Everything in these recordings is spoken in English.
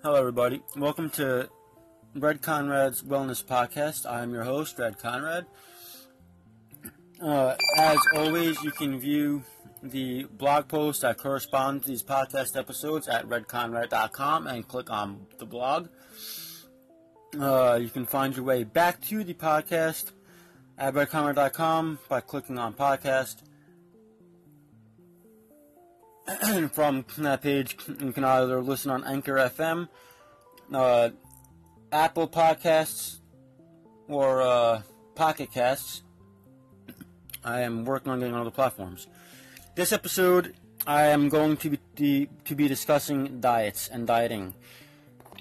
Hello, everybody. Welcome to Red Conrad's Wellness Podcast. I am your host, Red Conrad. Uh, as always, you can view the blog posts that correspond to these podcast episodes at redconrad.com and click on the blog. Uh, you can find your way back to the podcast at redconrad.com by clicking on podcast. From that page, you can either listen on Anchor FM, uh, Apple Podcasts, or uh, Pocket Casts. I am working on getting on other platforms. This episode, I am going to be to be discussing diets and dieting.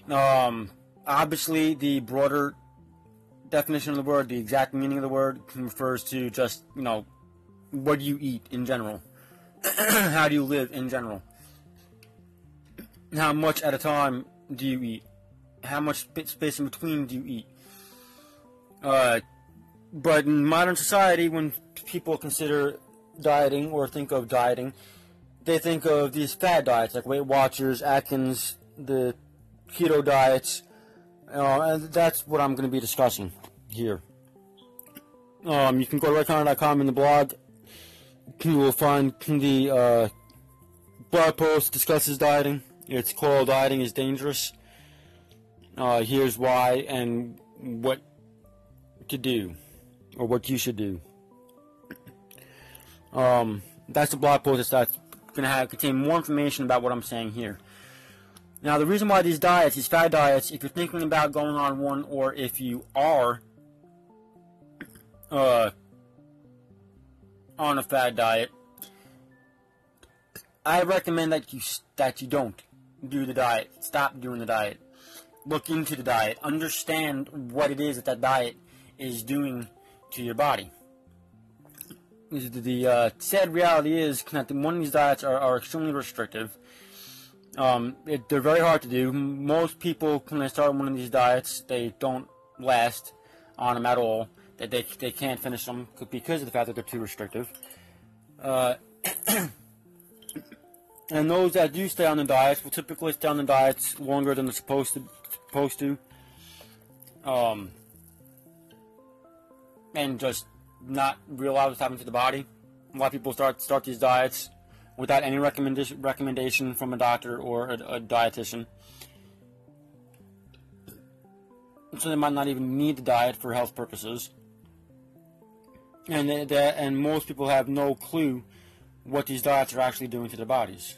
Um, obviously, the broader definition of the word, the exact meaning of the word, refers to just you know what you eat in general. How do you live in general? How much at a time do you eat? How much space in between do you eat? Uh, but in modern society, when people consider dieting or think of dieting, they think of these fad diets like Weight Watchers, Atkins, the keto diets, uh, and that's what I'm going to be discussing here. Um, you can go to redconrad.com in the blog. You will find the uh, blog post discusses dieting. It's called "Dieting is Dangerous." Uh, here's why and what to do, or what you should do. Um, that's the blog post that's going to have contain more information about what I'm saying here. Now, the reason why these diets, these fad diets, if you're thinking about going on one, or if you are uh, on a fad diet, I recommend that you that you don't do the diet. Stop doing the diet. Look into the diet. Understand what it is that that diet is doing to your body. The uh, sad reality is that one of these diets are, are extremely restrictive. Um, it, they're very hard to do. Most people, when they start one of these diets, they don't last on them at all. That they, they can't finish them because of the fact that they're too restrictive. Uh, and those that do stay on the diets will typically stay on the diets longer than they're supposed to. Supposed to. Um, and just not realize what's happening to the body. A lot of people start start these diets without any recommendation recommendation from a doctor or a, a dietitian. So they might not even need the diet for health purposes. And they, and most people have no clue what these diets are actually doing to their bodies.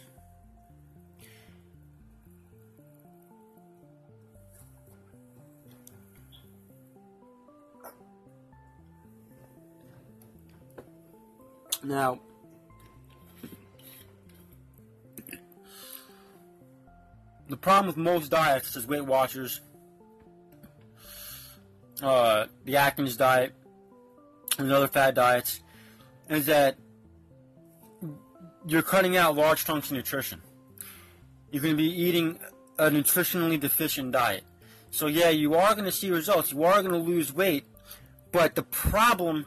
Now, the problem with most diets, as Weight Watchers, uh, the Atkins diet, and other fad diets, is that you're cutting out large chunks of nutrition. You're going to be eating a nutritionally deficient diet. So yeah, you are going to see results. You are going to lose weight, but the problem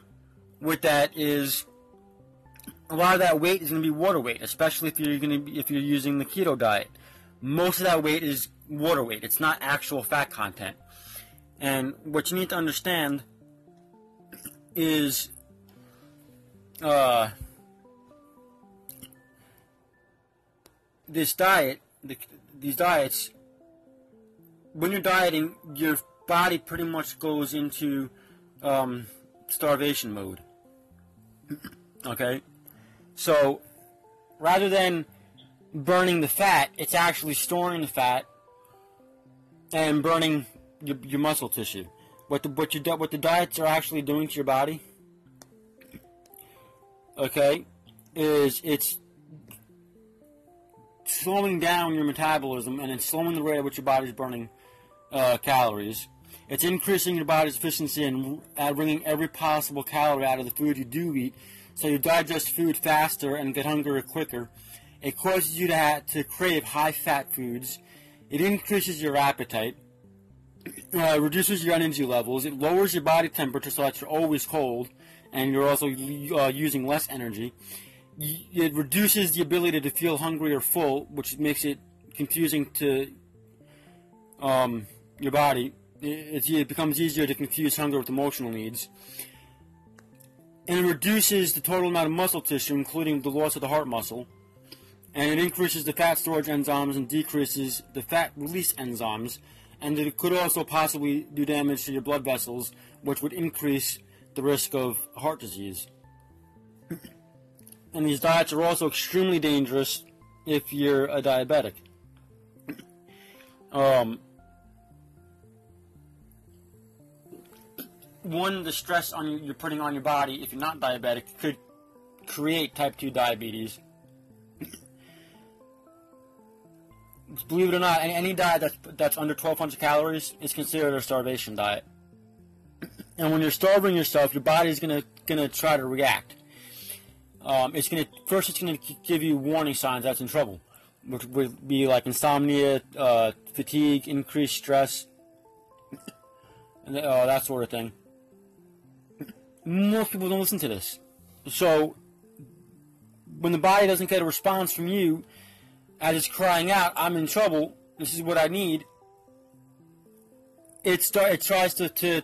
with that is a lot of that weight is going to be water weight, especially if you're going to be, if you're using the keto diet. Most of that weight is water weight. It's not actual fat content. And what you need to understand is uh, this diet, the, these diets, when you're dieting, your body pretty much goes into um, starvation mode. okay? So, rather than burning the fat, it's actually storing the fat and burning your, your muscle tissue. What the what you what the diets are actually doing to your body, okay, is it's slowing down your metabolism and it's slowing the rate at which your body's burning uh, calories. It's increasing your body's efficiency and bringing every possible calorie out of the food you do eat so you digest food faster and get hungrier quicker. It causes you to, to crave high-fat foods. It increases your appetite. Uh, reduces your energy levels. It lowers your body temperature so that you're always cold, and you're also uh, using less energy. It reduces the ability to feel hungry or full, which makes it confusing to um, your body, it, it becomes easier to confuse hunger with emotional needs. And it reduces the total amount of muscle tissue, including the loss of the heart muscle. And it increases the fat storage enzymes and decreases the fat release enzymes. And it could also possibly do damage to your blood vessels, which would increase the risk of heart disease. and these diets are also extremely dangerous if you're a diabetic. Um, one, the stress on you, you're putting on your body if you're not diabetic could create type 2 diabetes. Believe it or not, any, any diet that's, that's under 1,200 calories is considered a starvation diet. And when you're starving yourself, your body's gonna gonna try to react. Um, it's gonna first it's gonna give you warning signs that's in trouble, which would be like insomnia, uh, fatigue, increased stress, and, uh, that sort of thing most people don't listen to this. So when the body doesn't get a response from you as it's crying out, I'm in trouble, this is what I need, it, start, it tries to, to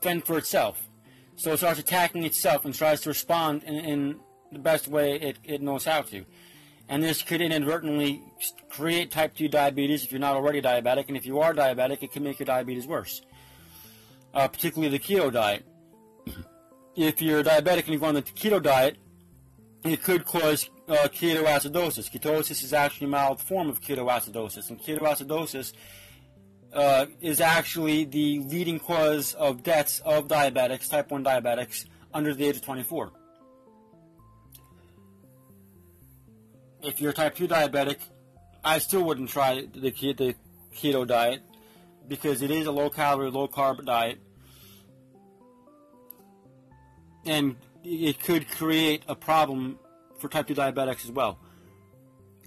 fend for itself. So it starts attacking itself and tries to respond in, in the best way it, it knows how to. And this could inadvertently create type 2 diabetes if you're not already diabetic, and if you are diabetic, it can make your diabetes worse. Uh, particularly the keto diet if you're diabetic and you go on the keto diet, it could cause uh, ketoacidosis. Ketosis is actually a mild form of ketoacidosis, and ketoacidosis uh, is actually the leading cause of deaths of diabetics, type 1 diabetics, under the age of 24. If you're type 2 diabetic, I still wouldn't try the, the keto diet because it is a low calorie, low carb diet and it could create a problem for type 2 diabetics as well.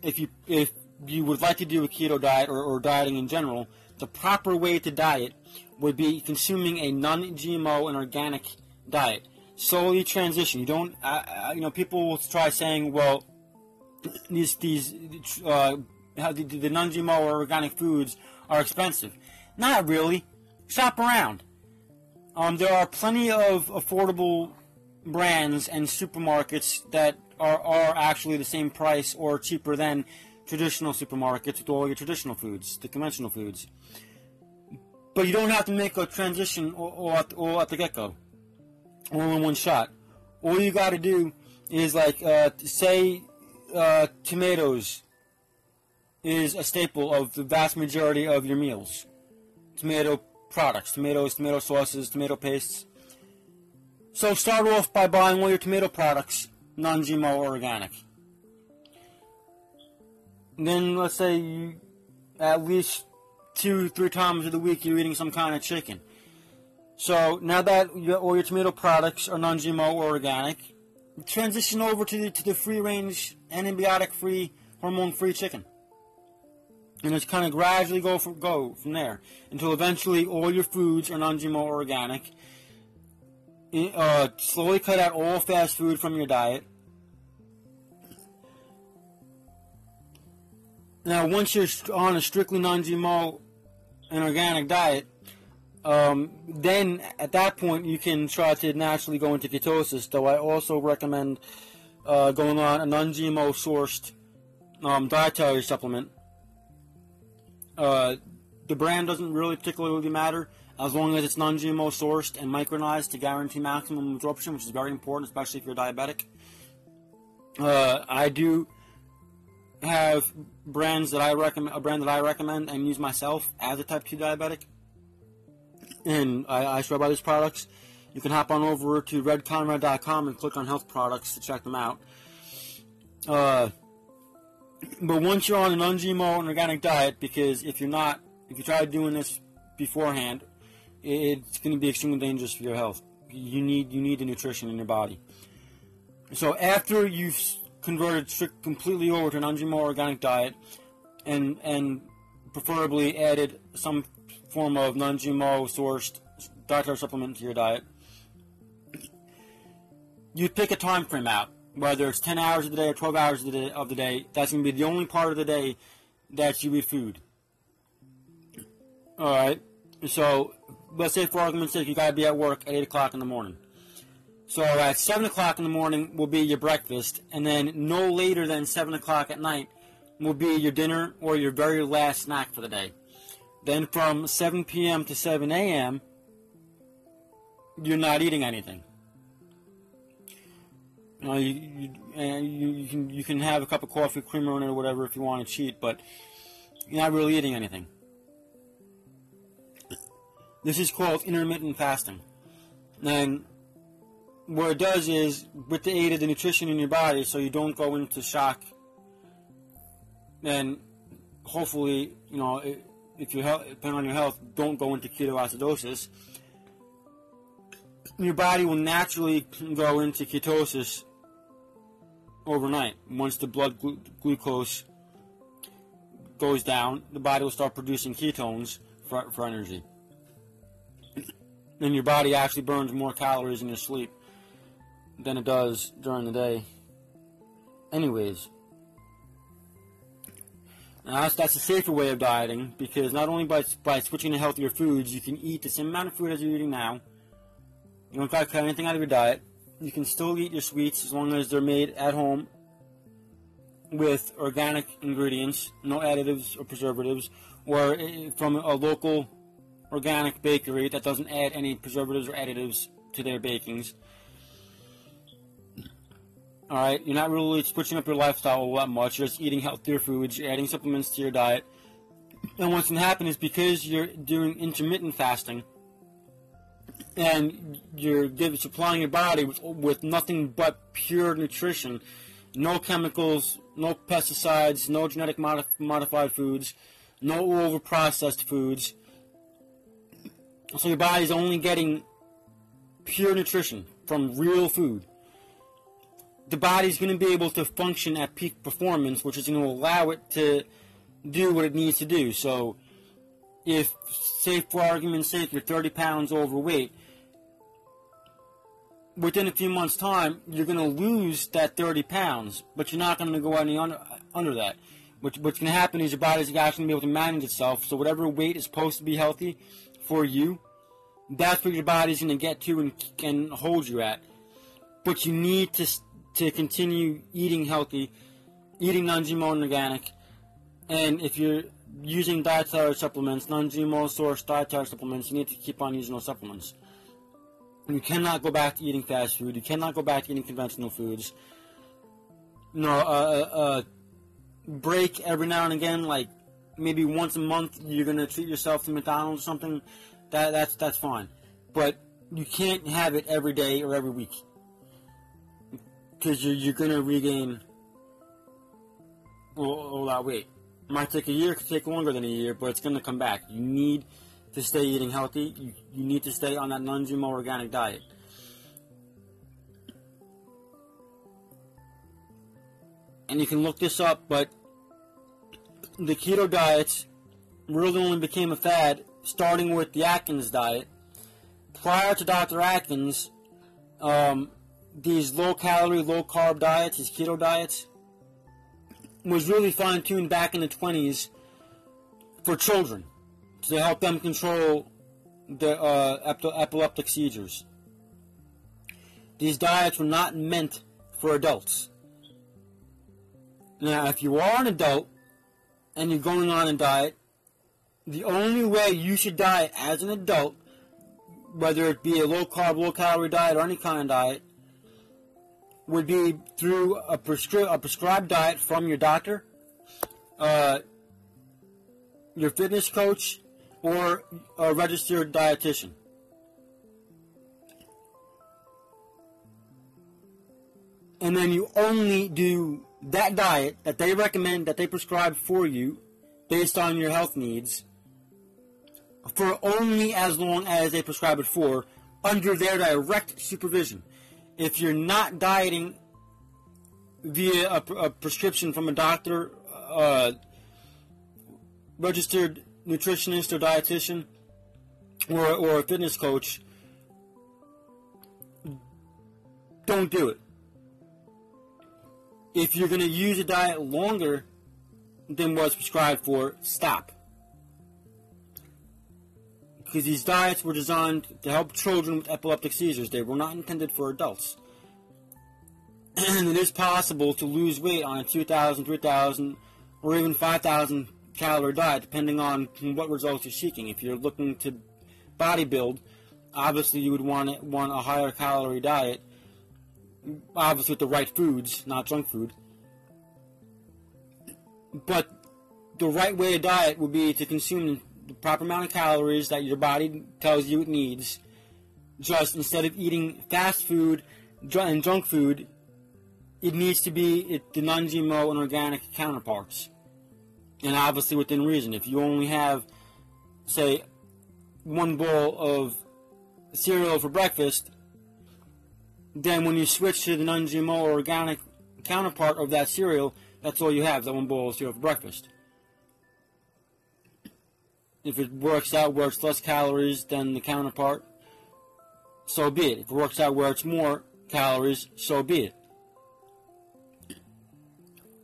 If you if you would like to do a keto diet or, or dieting in general, the proper way to diet would be consuming a non-GMO and organic diet. Slowly transition. You don't, uh, you know, people will try saying, well, these these uh, the, the non-GMO or organic foods are expensive. Not really. Shop around. Um, there are plenty of affordable brands and supermarkets that are, are actually the same price or cheaper than traditional supermarkets with all your traditional foods, the conventional foods. But you don't have to make a transition all, all, at, all at the get-go, all in one shot. All you got to do is like, uh, say, uh, tomatoes is a staple of the vast majority of your meals. Tomato products, tomatoes, tomato sauces, tomato pastes. So start off by buying all your tomato products non-GMO organic. Then let's say you, at least two, three times of the week you're eating some kind of chicken. So now that all your tomato products are non-GMO or organic, transition over to the, to the free-range, antibiotic-free, hormone-free chicken. And just kind of gradually go from, go from there until eventually all your foods are non-GMO or organic uh, slowly cut out all fast food from your diet. Now, once you're on a strictly non-GMO and organic diet, um, then at that point you can try to naturally go into ketosis. Though I also recommend uh, going on a non-GMO sourced um, dietary supplement. Uh, the brand doesn't really particularly matter as long as it's non-GMO sourced and micronized to guarantee maximum absorption, which is very important, especially if you're diabetic. Uh, I do have brands that I recommend, a brand that I recommend and use myself as a type 2 diabetic, and I, I swear by these products. You can hop on over to redconrad.com and click on health products to check them out. Uh, but once you're on an non-GMO and organic diet, because if you're not, if you try doing this beforehand, it's going to be extremely dangerous for your health. You need you need the nutrition in your body. So after you've converted strict, completely over to an non-GMO organic diet, and and preferably added some form of non-GMO sourced dietary supplement to your diet, you pick a time frame out, whether it's 10 hours of the day or 12 hours of the day. Of the day that's going to be the only part of the day that you eat food. All right. So let's say for argument's sake, you got to be at work at eight o'clock in the morning. So at seven o'clock in the morning will be your breakfast, and then no later than seven o'clock at night will be your dinner or your very last snack for the day. Then from 7 p.m. to 7 a.m., you're not eating anything. You know, you, you, you, you can you can have a cup of coffee, creamer in it, or whatever if you want to cheat, but you're not really eating anything. This is called intermittent fasting. And what it does is, with the aid of the nutrition in your body, so you don't go into shock, then hopefully, you know, if you depending on your health, don't go into ketoacidosis. Your body will naturally go into ketosis overnight. Once the blood glu- glucose goes down, the body will start producing ketones for, for energy. And your body actually burns more calories in your sleep than it does during the day. Anyways, that's, that's a safer way of dieting because not only by, by switching to healthier foods, you can eat the same amount of food as you're eating now. You don't got to cut anything out of your diet. You can still eat your sweets as long as they're made at home with organic ingredients, no additives or preservatives, or eh, from a local organic bakery that doesn't add any preservatives or additives to their bakings. Alright, you're not really switching up your lifestyle all that much, you're just eating healthier foods, you're adding supplements to your diet. And what's going to happen is because you're doing intermittent fasting, and you're giving, supplying your body with, with nothing but pure nutrition, no chemicals, no pesticides, no genetic modif- modified foods, no over processed foods, so your body's only getting pure nutrition from real food. The body's going to be able to function at peak performance, which is going to allow it to do what it needs to do. So, if, say, for argument's sake, you're 30 pounds overweight, within a few months' time, you're going to lose that 30 pounds, but you're not going to go any under, under that. What, what's going to happen is your body's actually going to be able to manage itself. So whatever weight is supposed to be healthy for you, that's where your body's going to get to and, and hold you at. But you need to to continue eating healthy, eating non-GMO and organic, and if you're using dietary supplements, non-GMO source dietary supplements, you need to keep on using those supplements. You cannot go back to eating fast food. You cannot go back to eating conventional foods. Know, a, a break every now and again, like maybe once a month, you're gonna treat yourself to McDonald's or something that that's that's fine, but you can't have it every day or every week because you're you're gonna regain all, all that weight. It might take a year, it could take longer than a year, but it's gonna come back. You need to stay eating healthy. You, you need to stay on that non-GMO organic diet. And you can look this up, but the keto diets really only became a fad starting with the Atkins diet. Prior to Dr. Atkins, um, these low calorie, low carb diets, these keto diets, was really fine tuned back in the 20s for children to help them control the uh, epileptic seizures. These diets were not meant for adults. Now, if you are an adult and you're going on a diet, the only way you should diet as an adult, whether it be a low carb, low calorie diet or any kind of diet, would be through a, prescri- a prescribed diet from your doctor, uh, your fitness coach, or a registered dietitian. And then you only do that diet that they recommend, that they prescribe for you, based on your health needs, for only as long as they prescribe it for, under their direct supervision. If you're not dieting via a, a prescription from a doctor, uh, registered nutritionist or dietitian, or, or a fitness coach, don't do it. If you're going to use a diet longer than what's prescribed for, stop. Because these diets were designed to help children with epileptic seizures. They were not intended for adults. And it is possible to lose weight on a 2,000, 3,000, or even 5,000 calorie diet, depending on what results you're seeking. If you're looking to bodybuild, obviously you would want want a higher calorie diet, obviously with the right foods, not junk food. But the right way to diet would be to consume the proper amount of calories that your body tells you it needs. Just instead of eating fast food and junk food, it needs to be the non-GMO and organic counterparts. And obviously within reason. If you only have, say, one bowl of cereal for breakfast, then when you switch to the non-GMO or organic counterpart of that cereal, that's all you have, that one bowl of cereal for breakfast. If it works out where it's less calories than the counterpart, so be it. If it works out where it's more calories, so be it.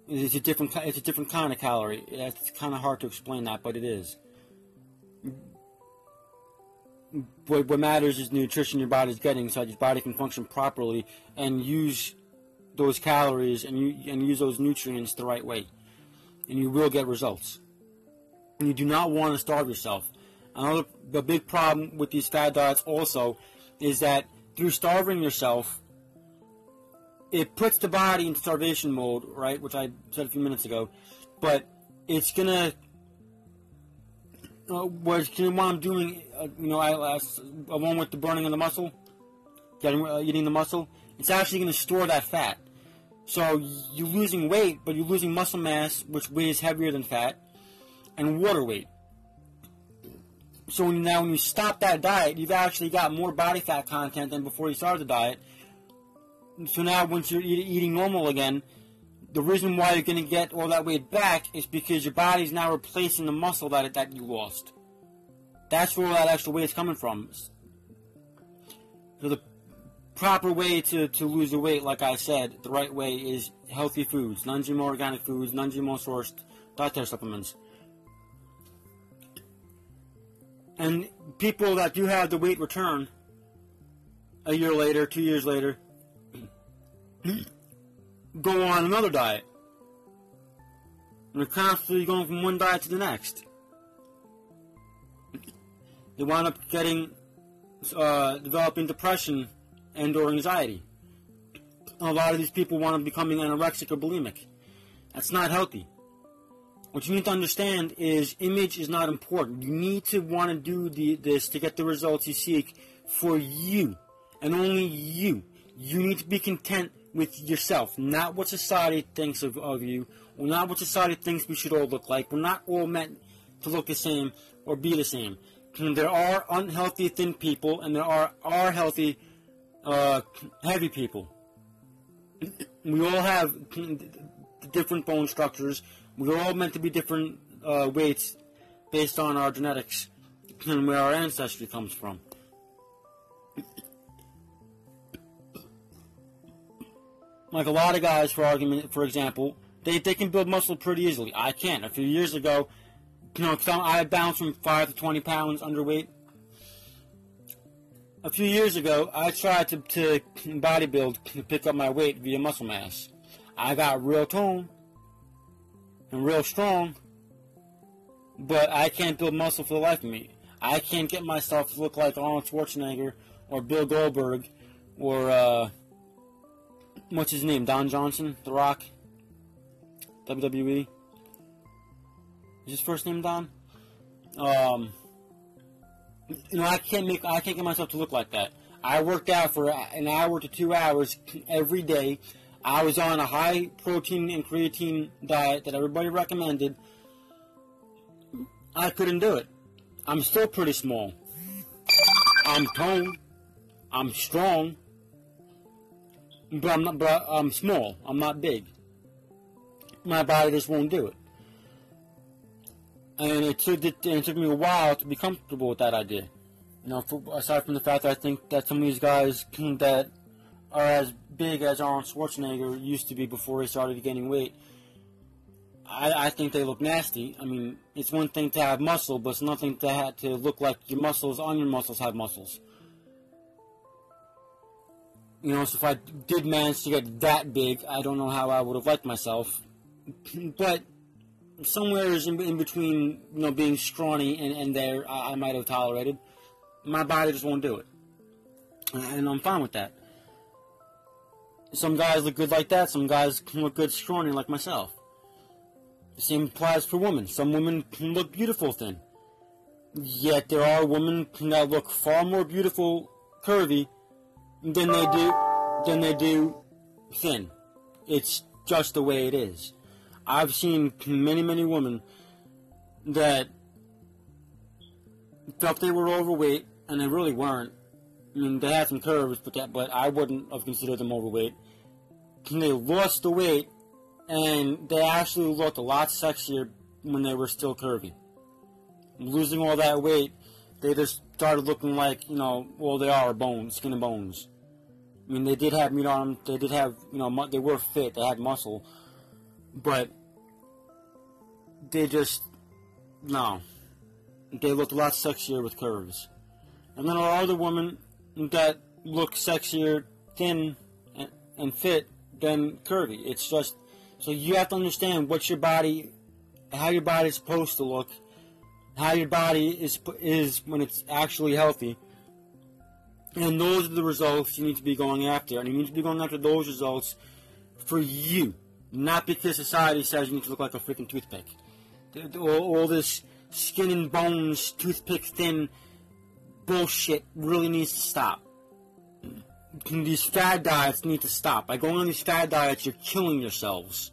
It's a different, it's a different kind of calorie. It's kind of hard to explain that, but it is. What, what matters is the nutrition your body's getting, so that your body can function properly and use those calories and you, and use those nutrients the right way, and you will get results and you do not want to starve yourself. Another the big problem with these fad diets also is that through starving yourself, it puts the body in starvation mode, right? Which I said a few minutes ago, but it's gonna. Uh, what I'm doing, uh, you know, I, I, along with the burning of the muscle, getting uh, eating the muscle, it's actually going to store that fat. So you're losing weight, but you're losing muscle mass, which weighs heavier than fat and water weight. So now when you stop that diet, you've actually got more body fat content than before you started the diet. So now once you're eating normal again, the reason why you're going to get all that weight back is because your body's now replacing the muscle that, that you lost. That's where all that extra weight is coming from. So the proper way to, to lose the weight, like I said, the right way is healthy foods, non-GMO organic foods, non-GMO sourced dietary supplements. And people that do have the weight return a year later, two years later, go on another diet. And they're constantly going from one diet to the next. They wind up getting, uh, developing depression and or anxiety. a lot of these people wind up becoming anorexic or bulimic. That's not healthy. What you need to understand is image is not important. You need to want to do the, this to get the results you seek for you and only you. You need to be content with yourself, not what society thinks of, of you, or not what society thinks we should all look like. We're not all meant to look the same or be the same. There are unhealthy thin people, and there are are healthy uh, heavy people. We all have different bone structures we're all meant to be different uh, weights based on our genetics and where our ancestry comes from. Like a lot of guys, for argument, for example, they, they can build muscle pretty easily. I can't. A few years ago, you know, I bounced from 5 to 20 pounds underweight. A few years ago, I tried to, to bodybuild to pick up my weight via muscle mass. I got real tone and real strong, but I can't build muscle for the life of me. I can't get myself to look like Arnold Schwarzenegger or Bill Goldberg or uh, what's his name? Don Johnson, The Rock, WWE. Is his first name Don? Um, you know, I can't make I can't get myself to look like that. I worked out for an hour to two hours every day I was on a high protein and creatine diet that everybody recommended. I couldn't do it. I'm still pretty small. I'm toned. I'm strong. But I'm not. But I'm small. I'm not big. My body just won't do it. And it took it, it took me a while to be comfortable with that idea. You know, for, aside from the fact that I think that some of these guys that are as big as Arnold Schwarzenegger used to be before he started gaining weight. I, I think they look nasty. I mean, it's one thing to have muscle, but it's nothing to have to look like your muscles on your muscles have muscles. You know, so if I did manage to get that big, I don't know how I would have liked myself. but somewhere in, in between, you know, being scrawny and, and there, I, I might have tolerated. My body just won't do it. And I'm fine with that. Some guys look good like that. Some guys can look good scrawny like myself. The same applies for women. Some women can look beautiful thin. Yet there are women that look far more beautiful curvy than they do than they do thin. It's just the way it is. I've seen many, many women that felt they were overweight, and they really weren't. I mean, they had some curves, but that, but I wouldn't have considered them overweight. And they lost the weight, and they actually looked a lot sexier when they were still curvy. Losing all that weight, they just started looking like, you know, well, they are bones, skin and bones. I mean, they did have meat on them. They did have, you know, they were fit. They had muscle, but they just no. They look a lot sexier with curves. And then are other women that look sexier, thin, and, and fit than curvy. It's just so you have to understand what your body, how your body is supposed to look, how your body is is when it's actually healthy and those are the results you need to be going after. And you need to be going after those results for you, not because society says you need to look like a freaking toothpick. All, all this skin and bones, toothpick thin bullshit really needs to stop. These fad diets need to stop. By going on these fad diets, you're killing yourselves.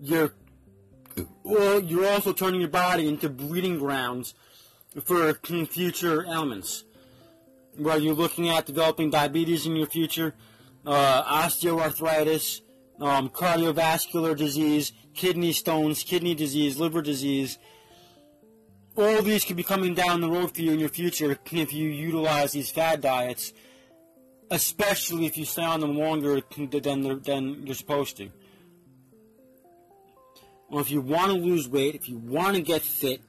You're, well, you're also turning your body into breeding grounds for future ailments where you're looking at developing diabetes in your future, uh, osteoarthritis, um, cardiovascular disease, kidney stones, kidney disease, liver disease. All these could be coming down the road for you in your future if you utilize these fad diets, especially if you stay on them longer than, than you're supposed to. Well, if you want to lose weight, if you want to get fit,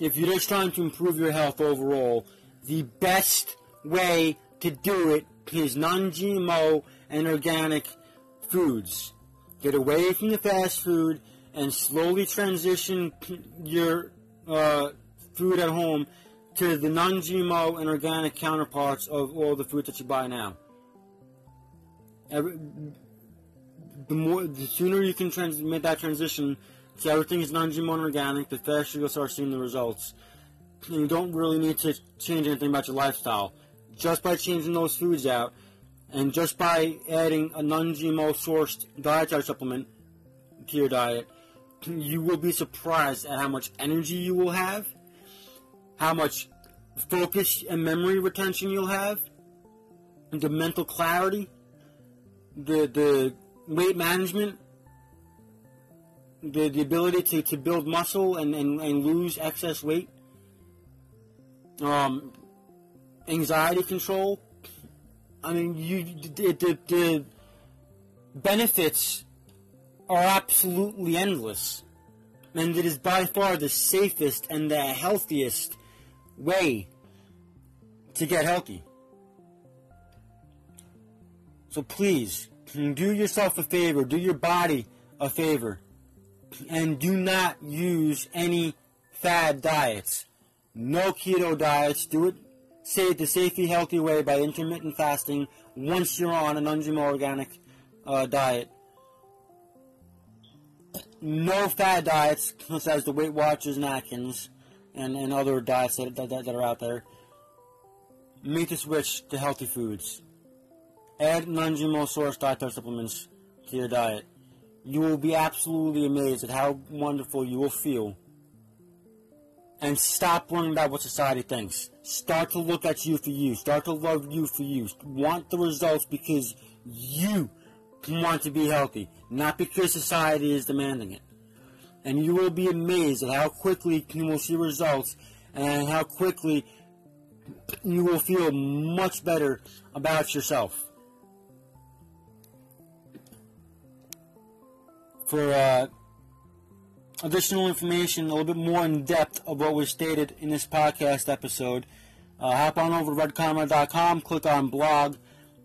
if you're just trying to improve your health overall, the best way to do it is non-GMO and organic foods. Get away from the fast food and slowly transition your uh, food at home to the non-GMO and organic counterparts of all the food that you buy now. Every, the more, the sooner you can trans- make that transition to everything is non-GMO and organic, the faster you'll start seeing the results you don't really need to change anything about your lifestyle. Just by changing those foods out, and just by adding a non-GMO sourced dietary supplement to your diet, you will be surprised at how much energy you will have, how much focus and memory retention you'll have, the mental clarity, the the weight management, the, the ability to, to build muscle and, and, and lose excess weight um, anxiety control. I mean, you the, the, the benefits are absolutely endless, and it is by far the safest and the healthiest way to get healthy. So please, do yourself a favor, do your body a favor, and do not use any fad diets. No keto diets. Do it say the safety, healthy way by intermittent fasting once you're on an non organic uh, diet. No fad diets, as the Weight Watchers and Atkins and, and other diets that, that, that are out there. Make the switch to healthy foods. Add non-GMO source dietary supplements to your diet. You will be absolutely amazed at how wonderful you will feel and stop worrying about what society thinks. Start to look at you for you. Start to love you for you. Want the results because you want to be healthy, not because society is demanding it. And you will be amazed at how quickly you will see results and how quickly you will feel much better about yourself. for uh, additional information, a little bit more in depth of what was stated in this podcast episode, uh, hop on over to redconrad.com, click on blog,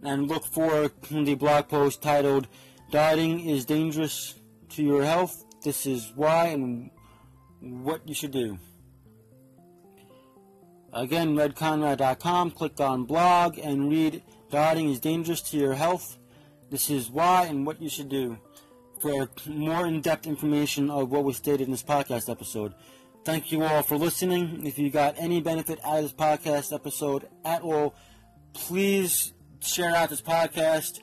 and look for the blog post titled Dieting is Dangerous to Your Health. This is why and what you should do. Again, redconrad.com, click on blog and read Dieting is Dangerous to Your Health. This is why and what you should do for more in-depth information of what was stated in this podcast episode. Thank you all for listening. If you got any benefit out of this podcast episode at all, please share out this podcast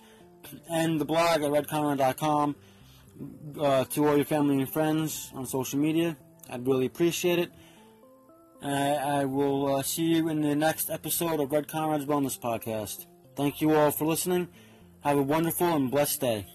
and the blog at redconrad.com uh, to all your family and friends on social media. I'd really appreciate it. Uh, I will uh, see you in the next episode of Red Conrad's Wellness Podcast. Thank you all for listening. Have a wonderful and blessed day.